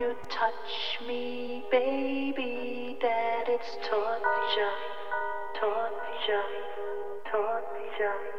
you touch me, baby, that it's torture, torture, torture,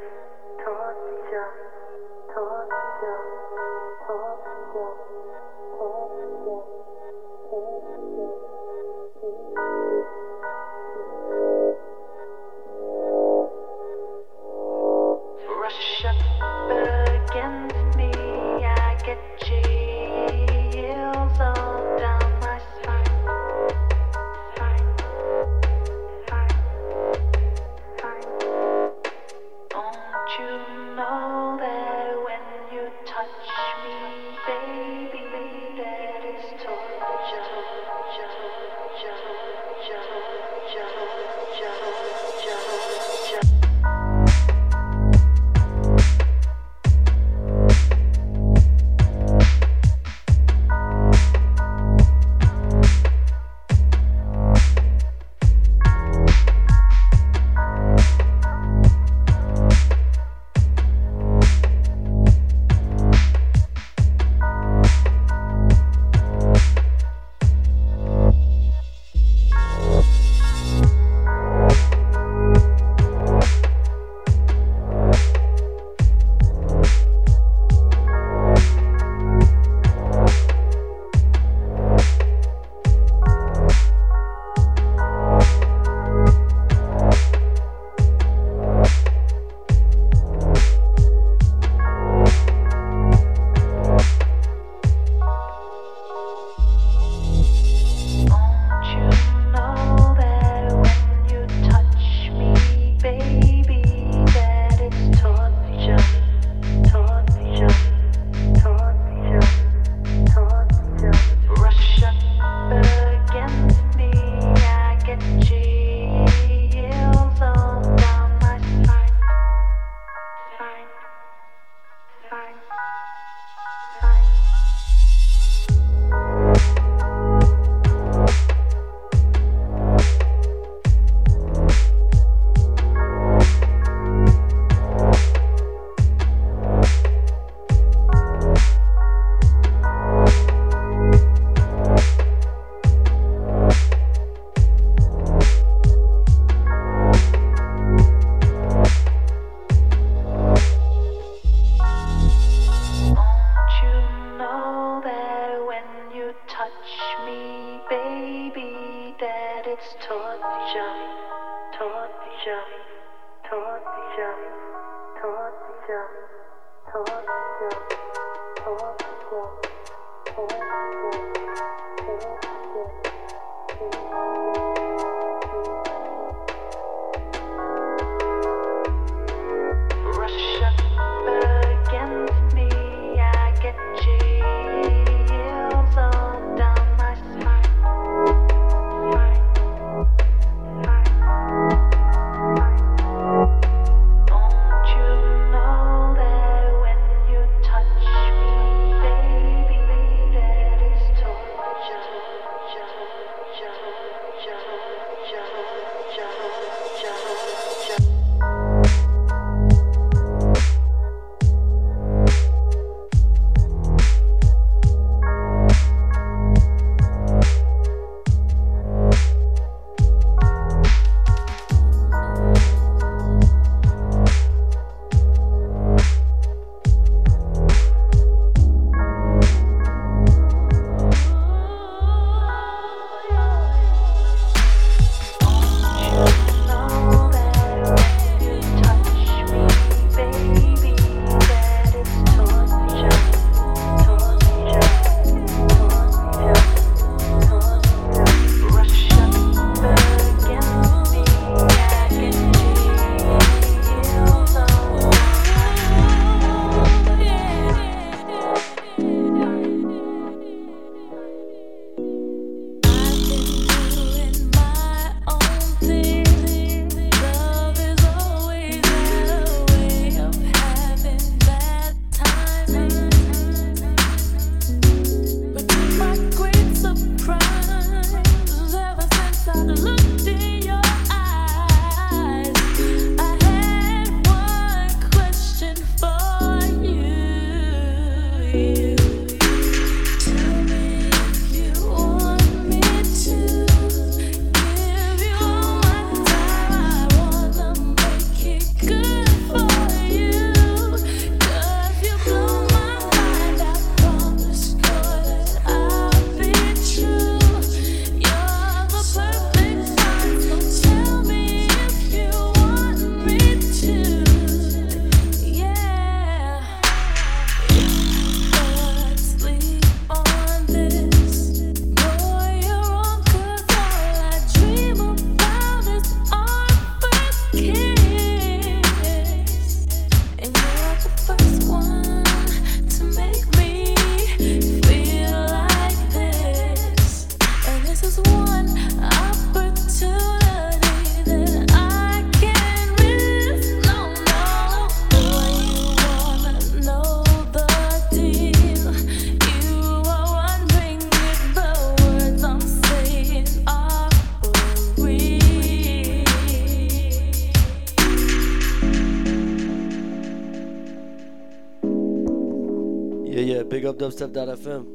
dubstep.fm.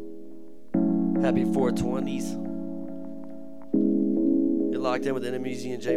Happy 420s. You're locked in with Enemies and Jay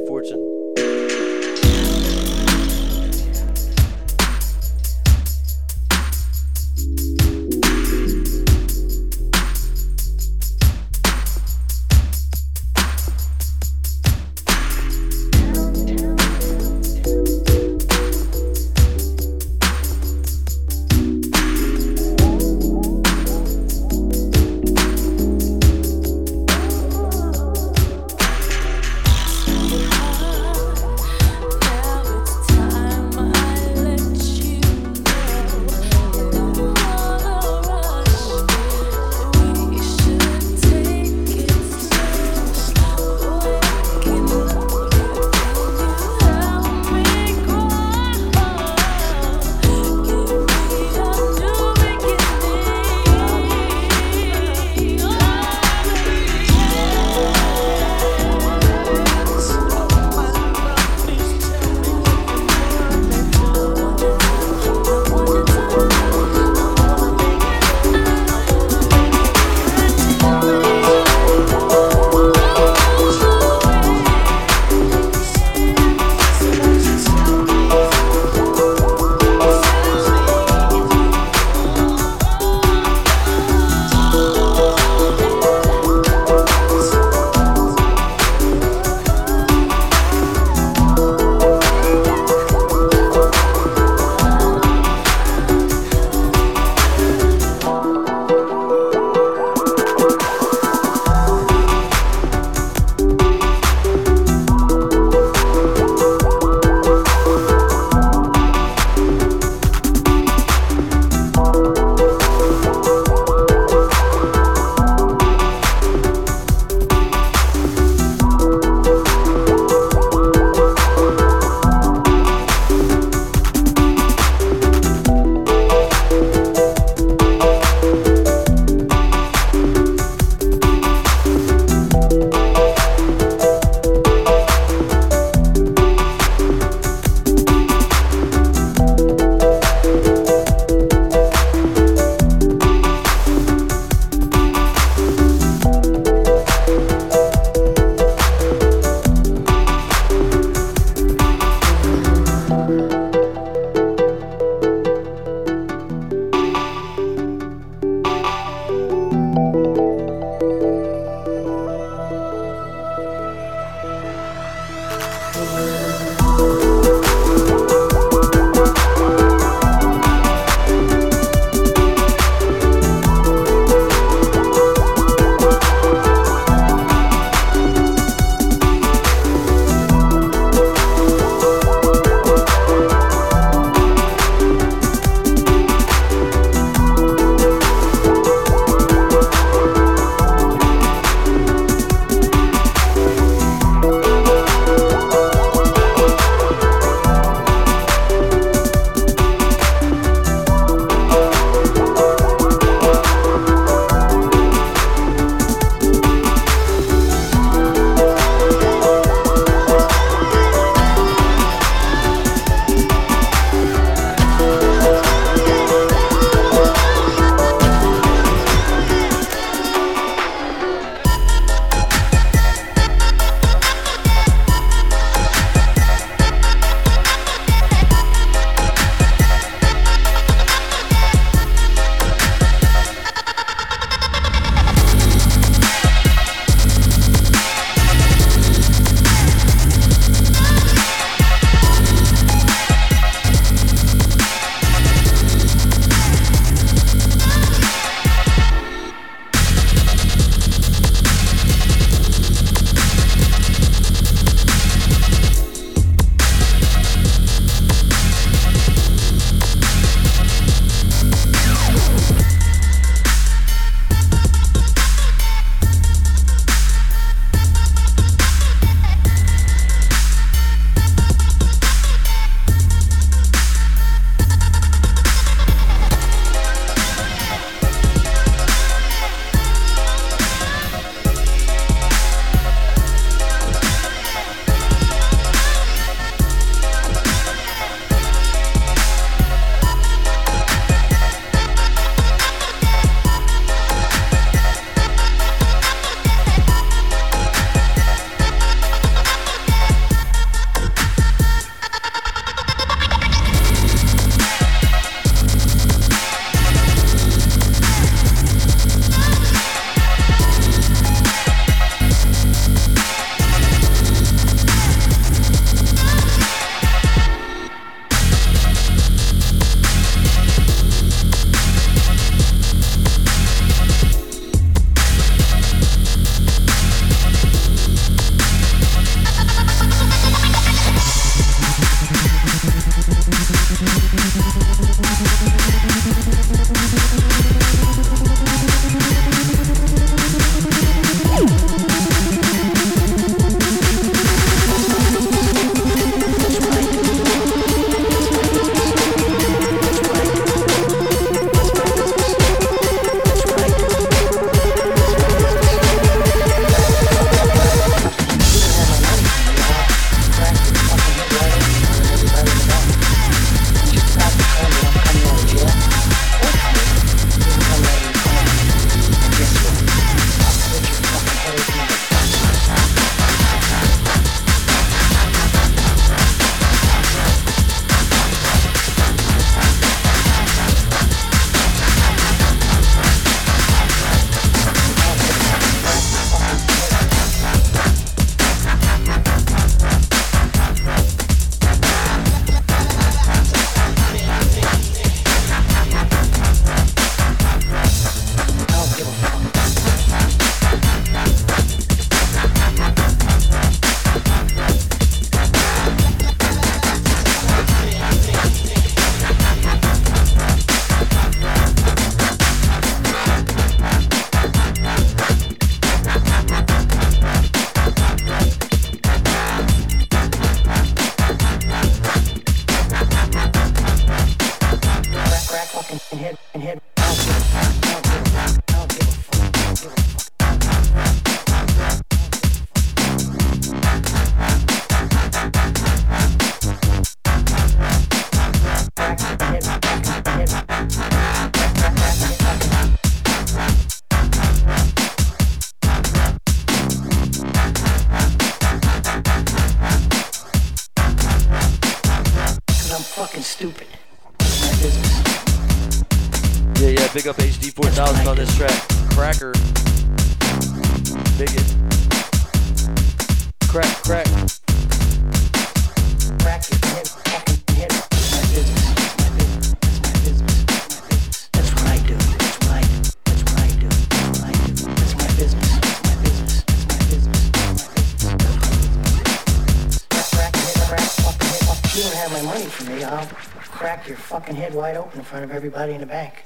front of everybody in the bank.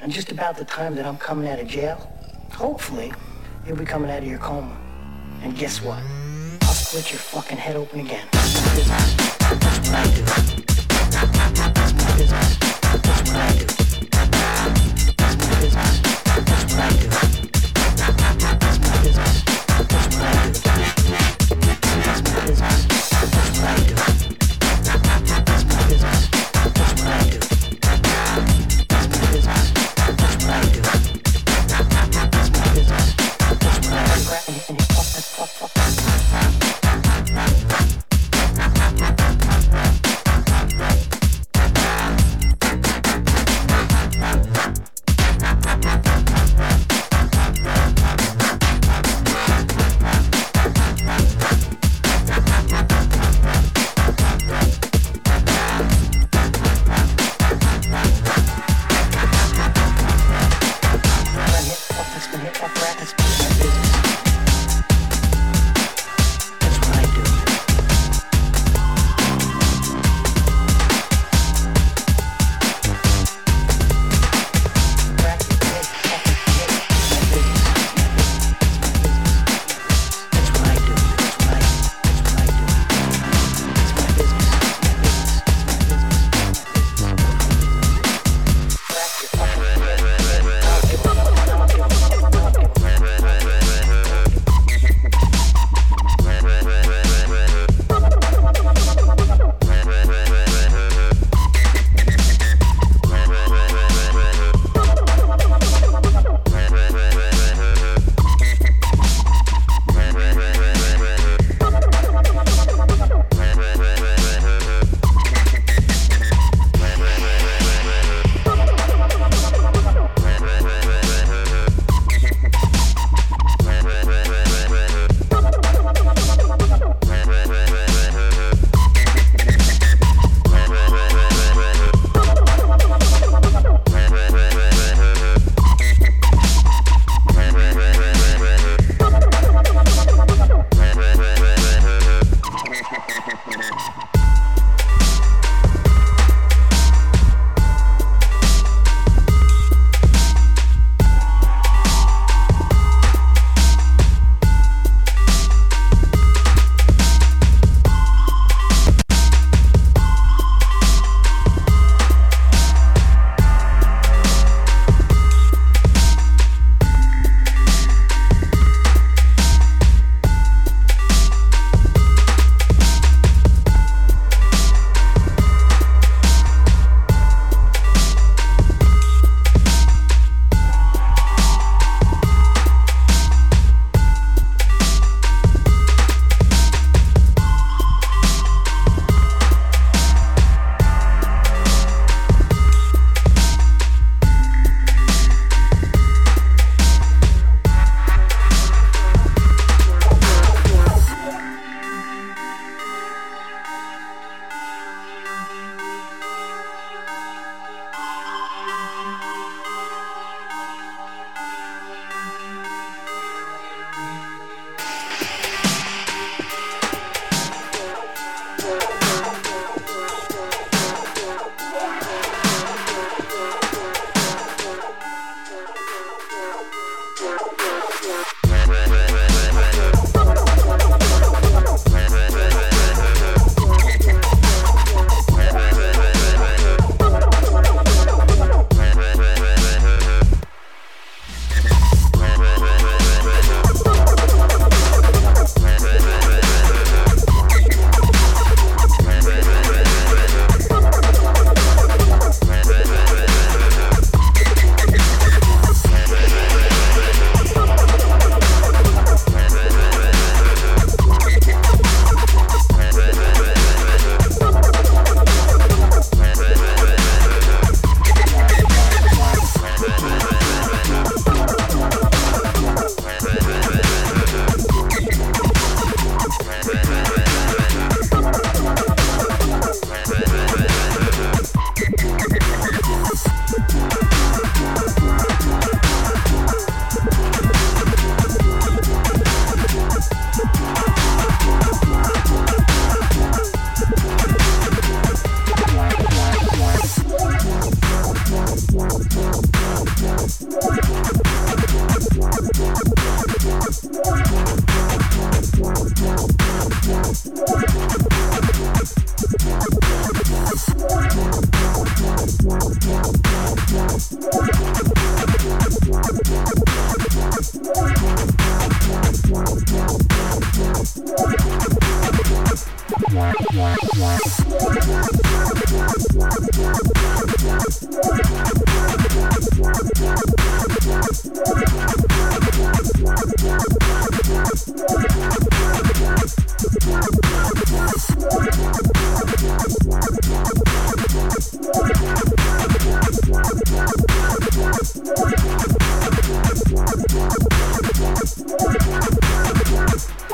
And just about the time that I'm coming out of jail, hopefully, you'll be coming out of your coma. And guess what? I'll split your fucking head open again. That's what I do. That's my business. That's what I do. That's my business. That's what I do.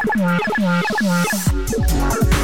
We'll be right.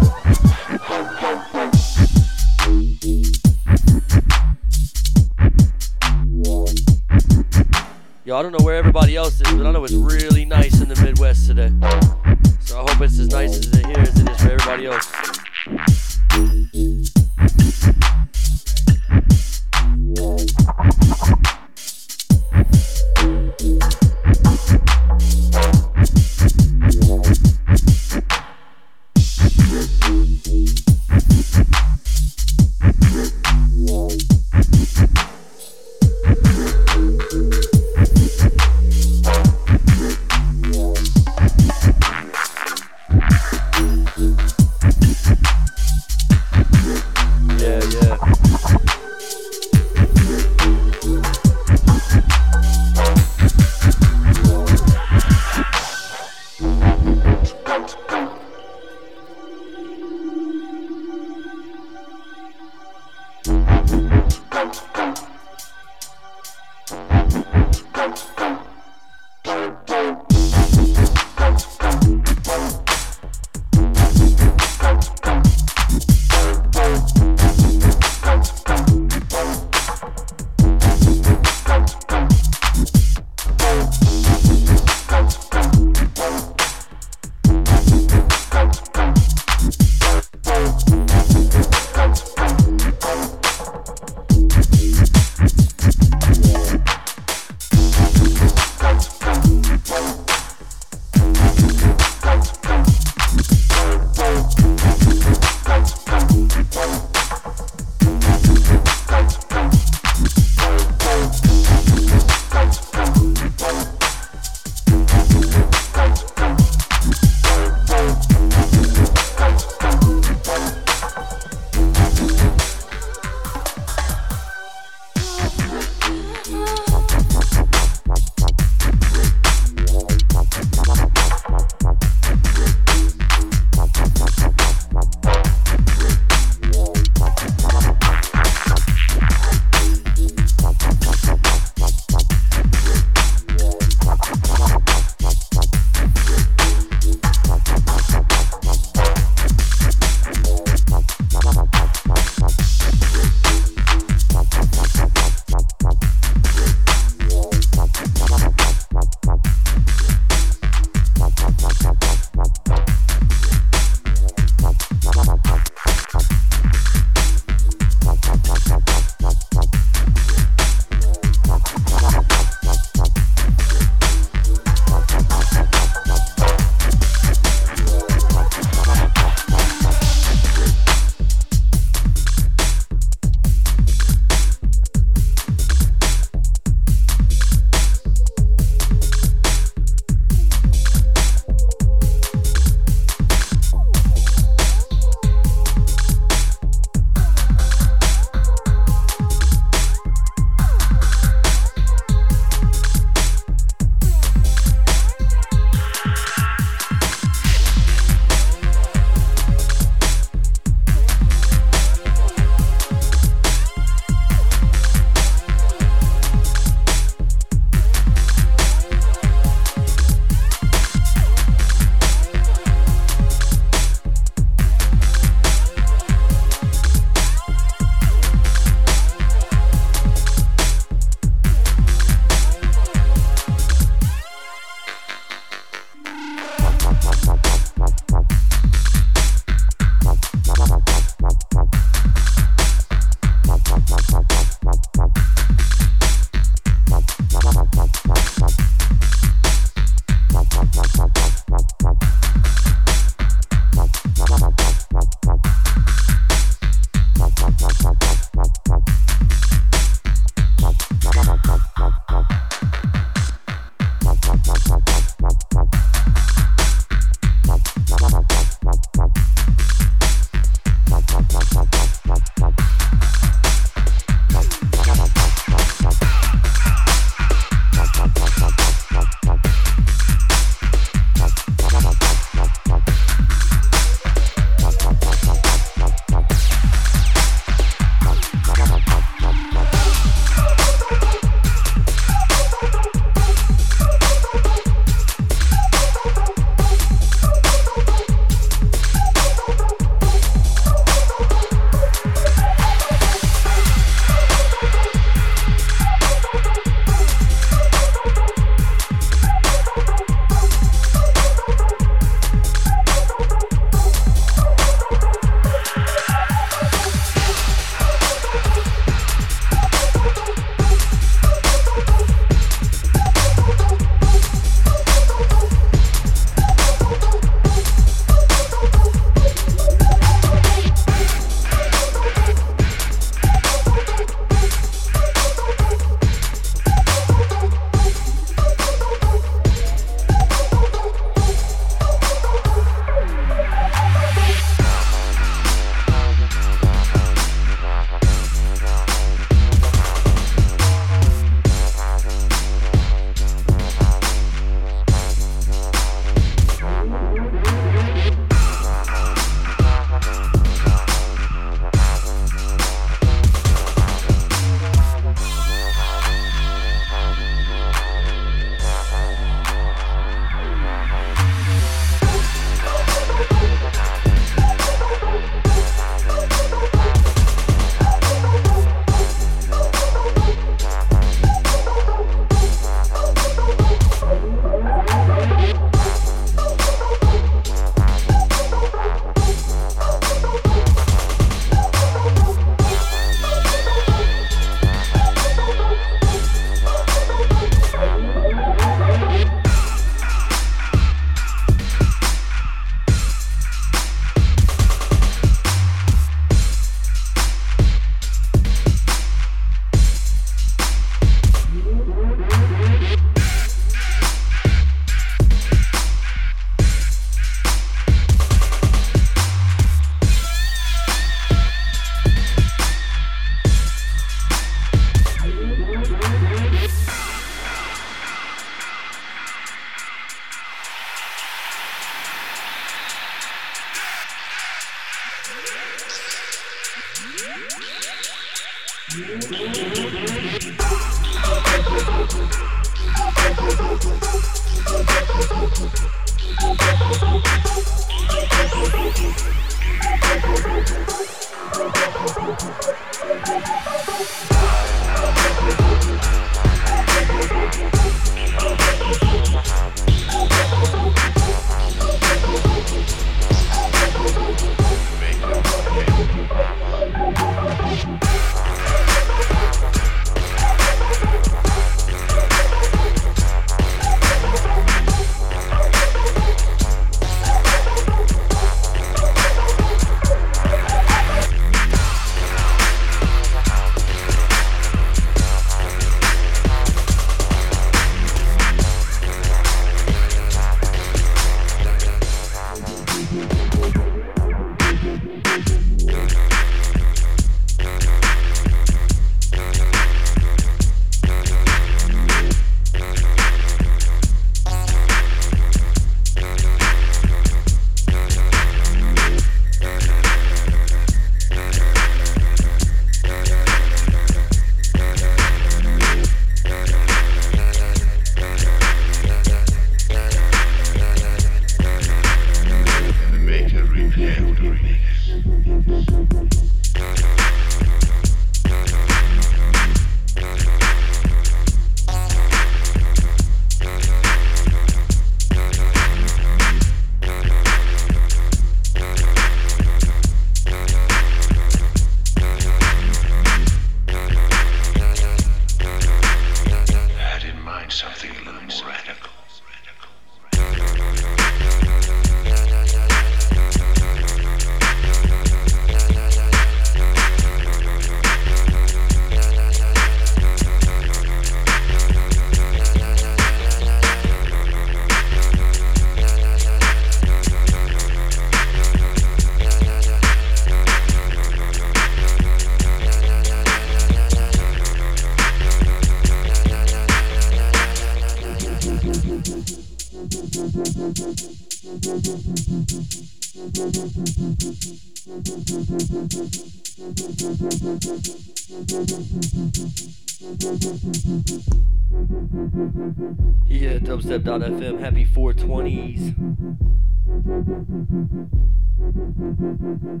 And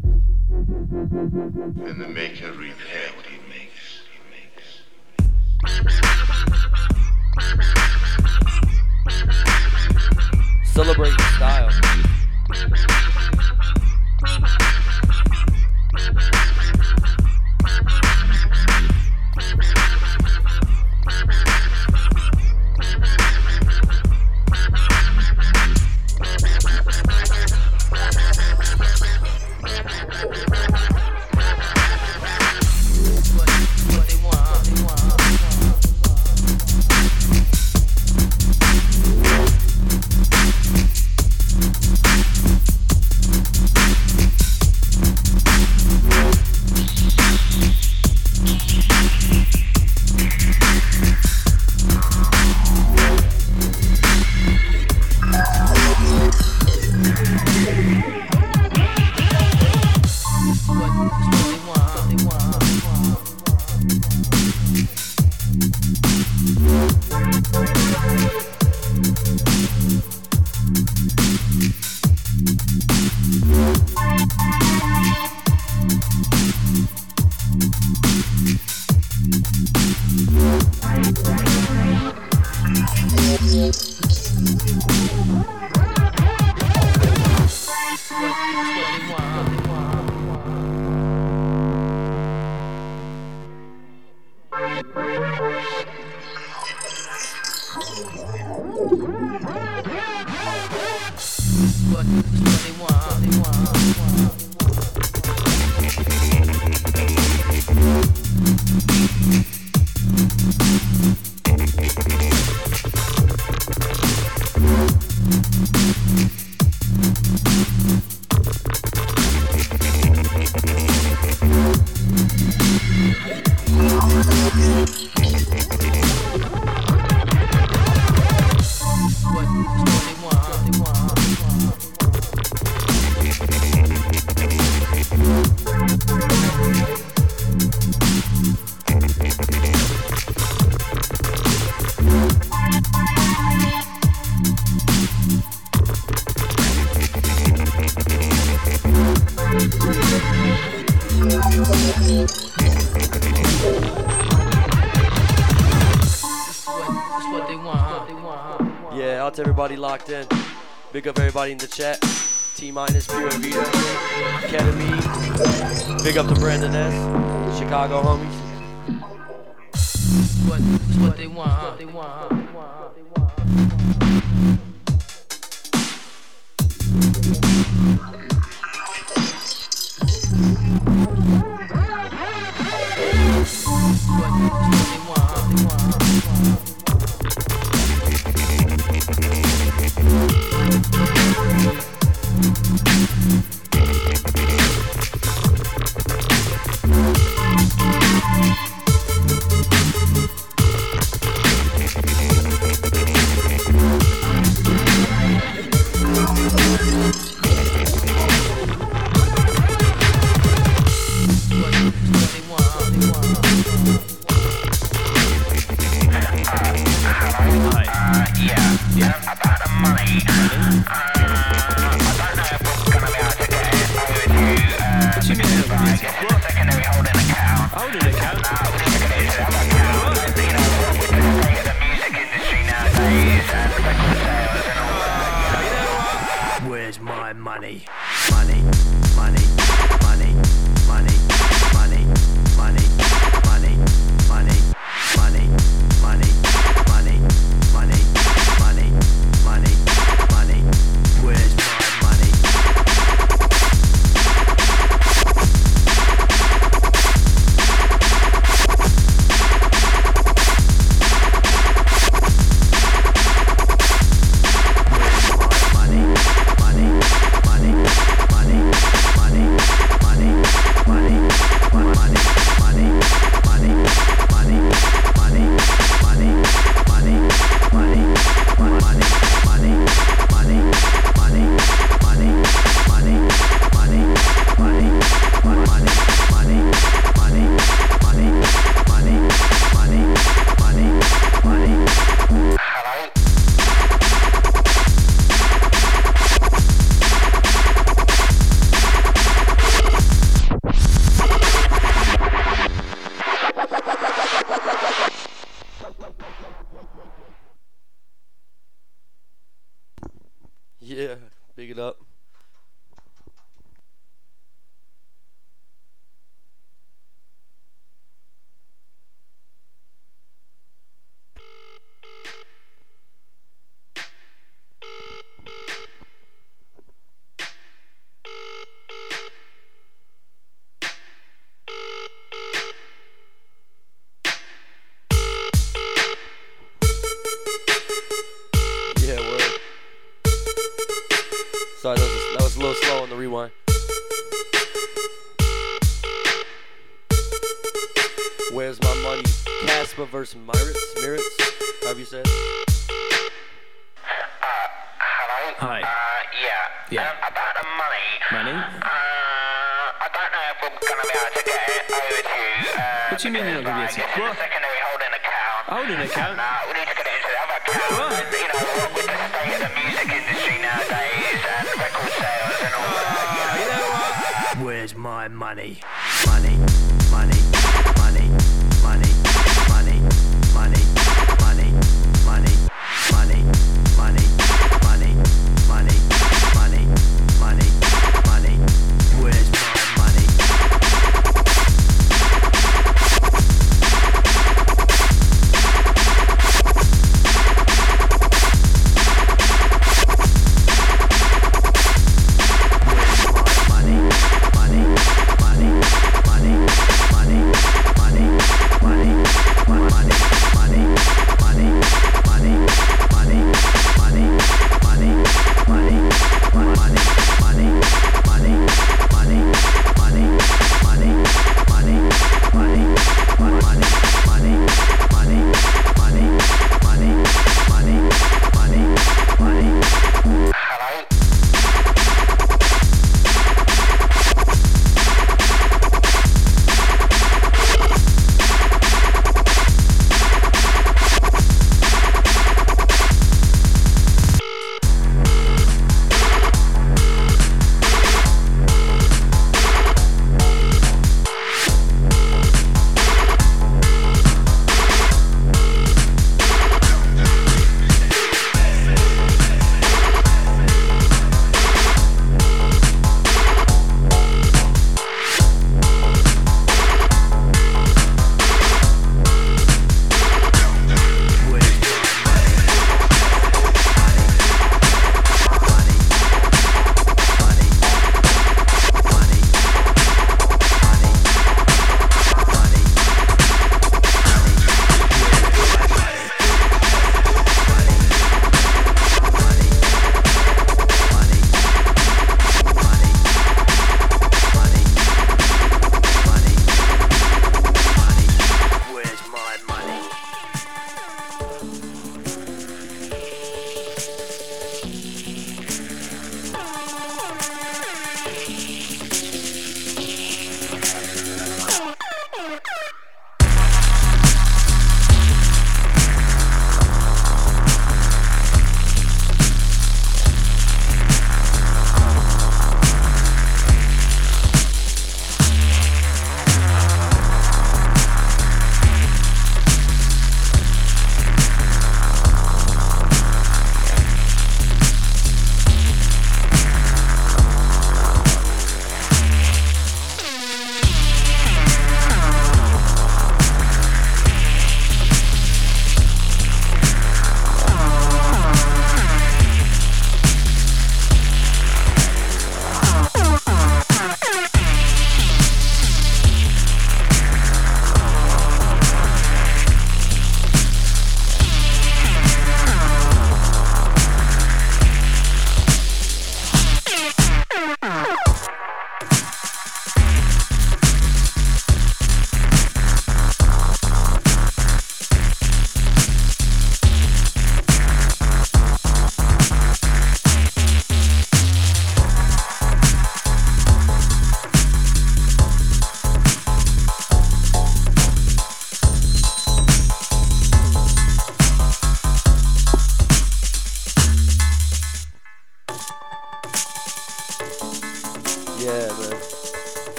the maker repair what out to everybody locked in. Big up everybody in the chat. T minus Pure Vita, Academy. Big up to Brandon S. Chicago homies.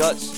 Dutch.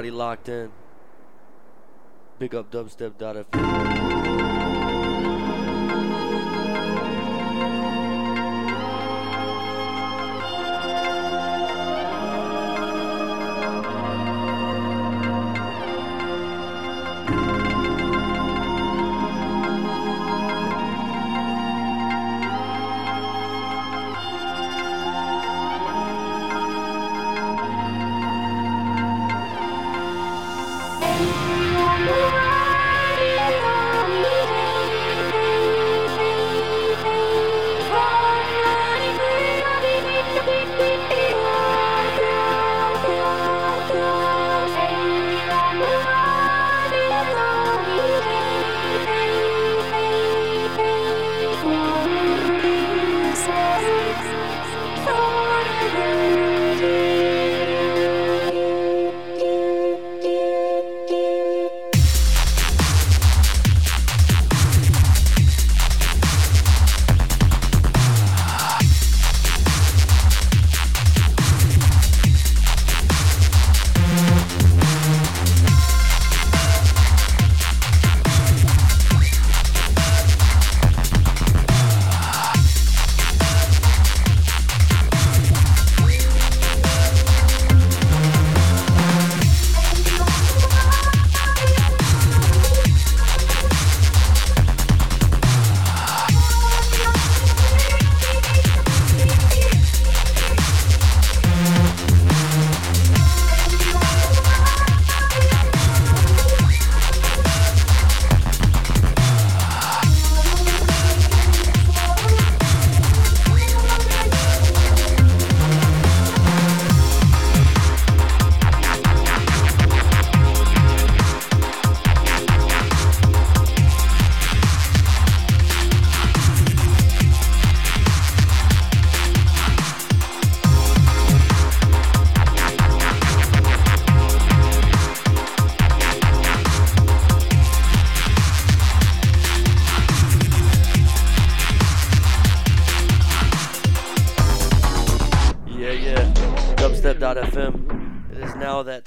Everybody locked in. Big up dubstep.fm.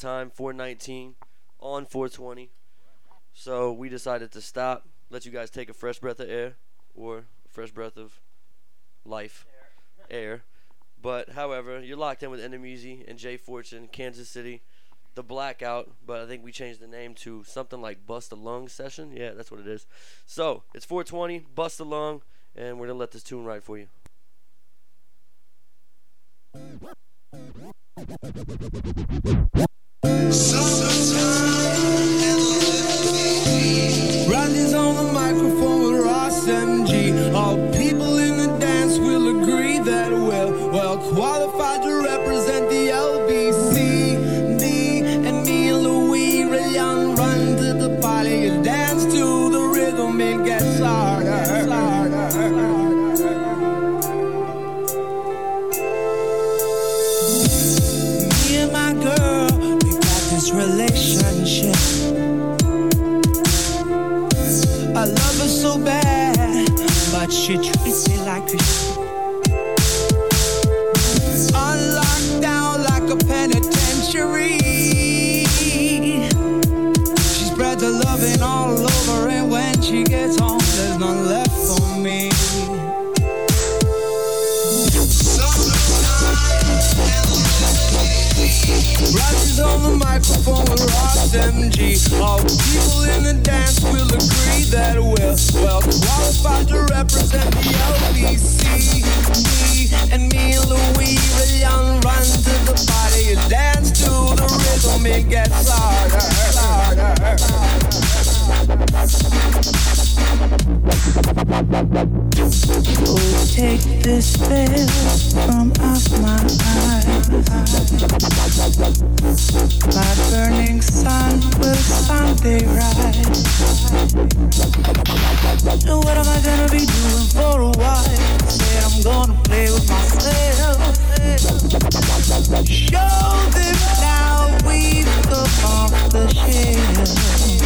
time, 419 on 420. So we decided to stop, let you guys take a fresh breath of air or fresh breath of life, air. But however, you're locked in with Enemeezy and Jay Fortune, Kansas City, the Blackout. But I think we changed the name to something like Bust a Lung Session. Yeah, that's what it is. So it's 420, Bust a Lung, and we're gonna let this tune ride for you. Riley's on the microphone with Ross MG. All people in the dance will agree that we're well qualified to represent the LBC. And me and Louis Ray Young run to the party and dance to the rhythm. It All people in the dance will agree that we're well qualified to represent the LBC. Me and me and Louis Rayon run to the party and dance to the rhythm. It gets harder, Oh, take this veil from off my eyes. My burning sun will someday rise. And what am I gonna be doing for a while? Said I'm gonna play with myself. Show them now we've come off the shelf.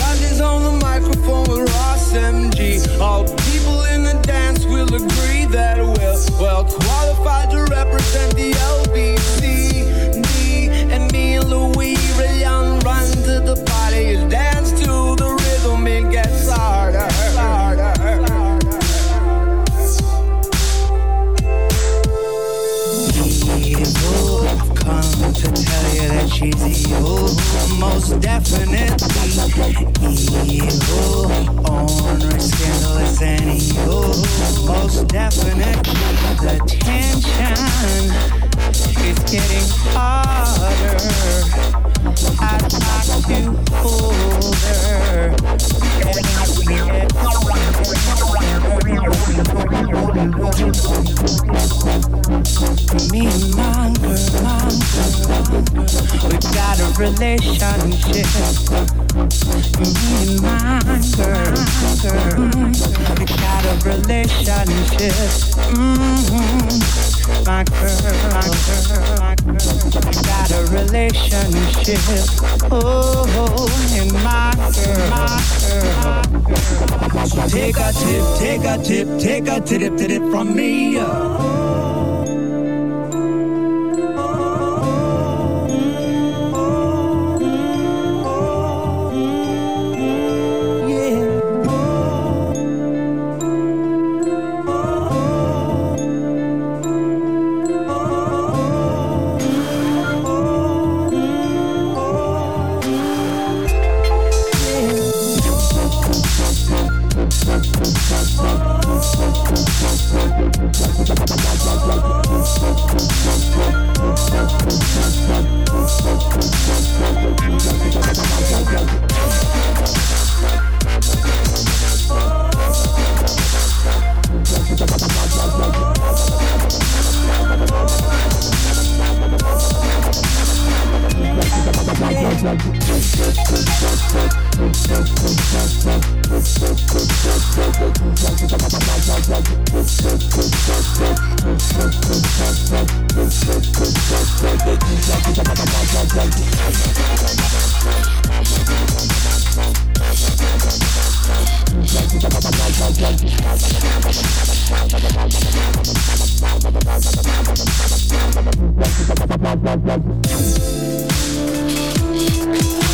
Riley's on the microphone with Ross MG. All people in the dance will agree that we're well qualified to represent the LBC. Me and me Louis Rayon run to the body, dance to the rhythm and to tell you that she's evil, most definitely evil, ornery, scandalous, and evil, most definitely. The tension is getting harder. I'd like to hold Mm-hmm. Oh, and my girl, my girl. Take a tip, take a tip, take a tip, tip from me. Thank güzel. Thank you. Thank you.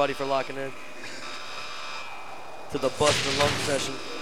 Everybody for locking in to the Bust and Lung session.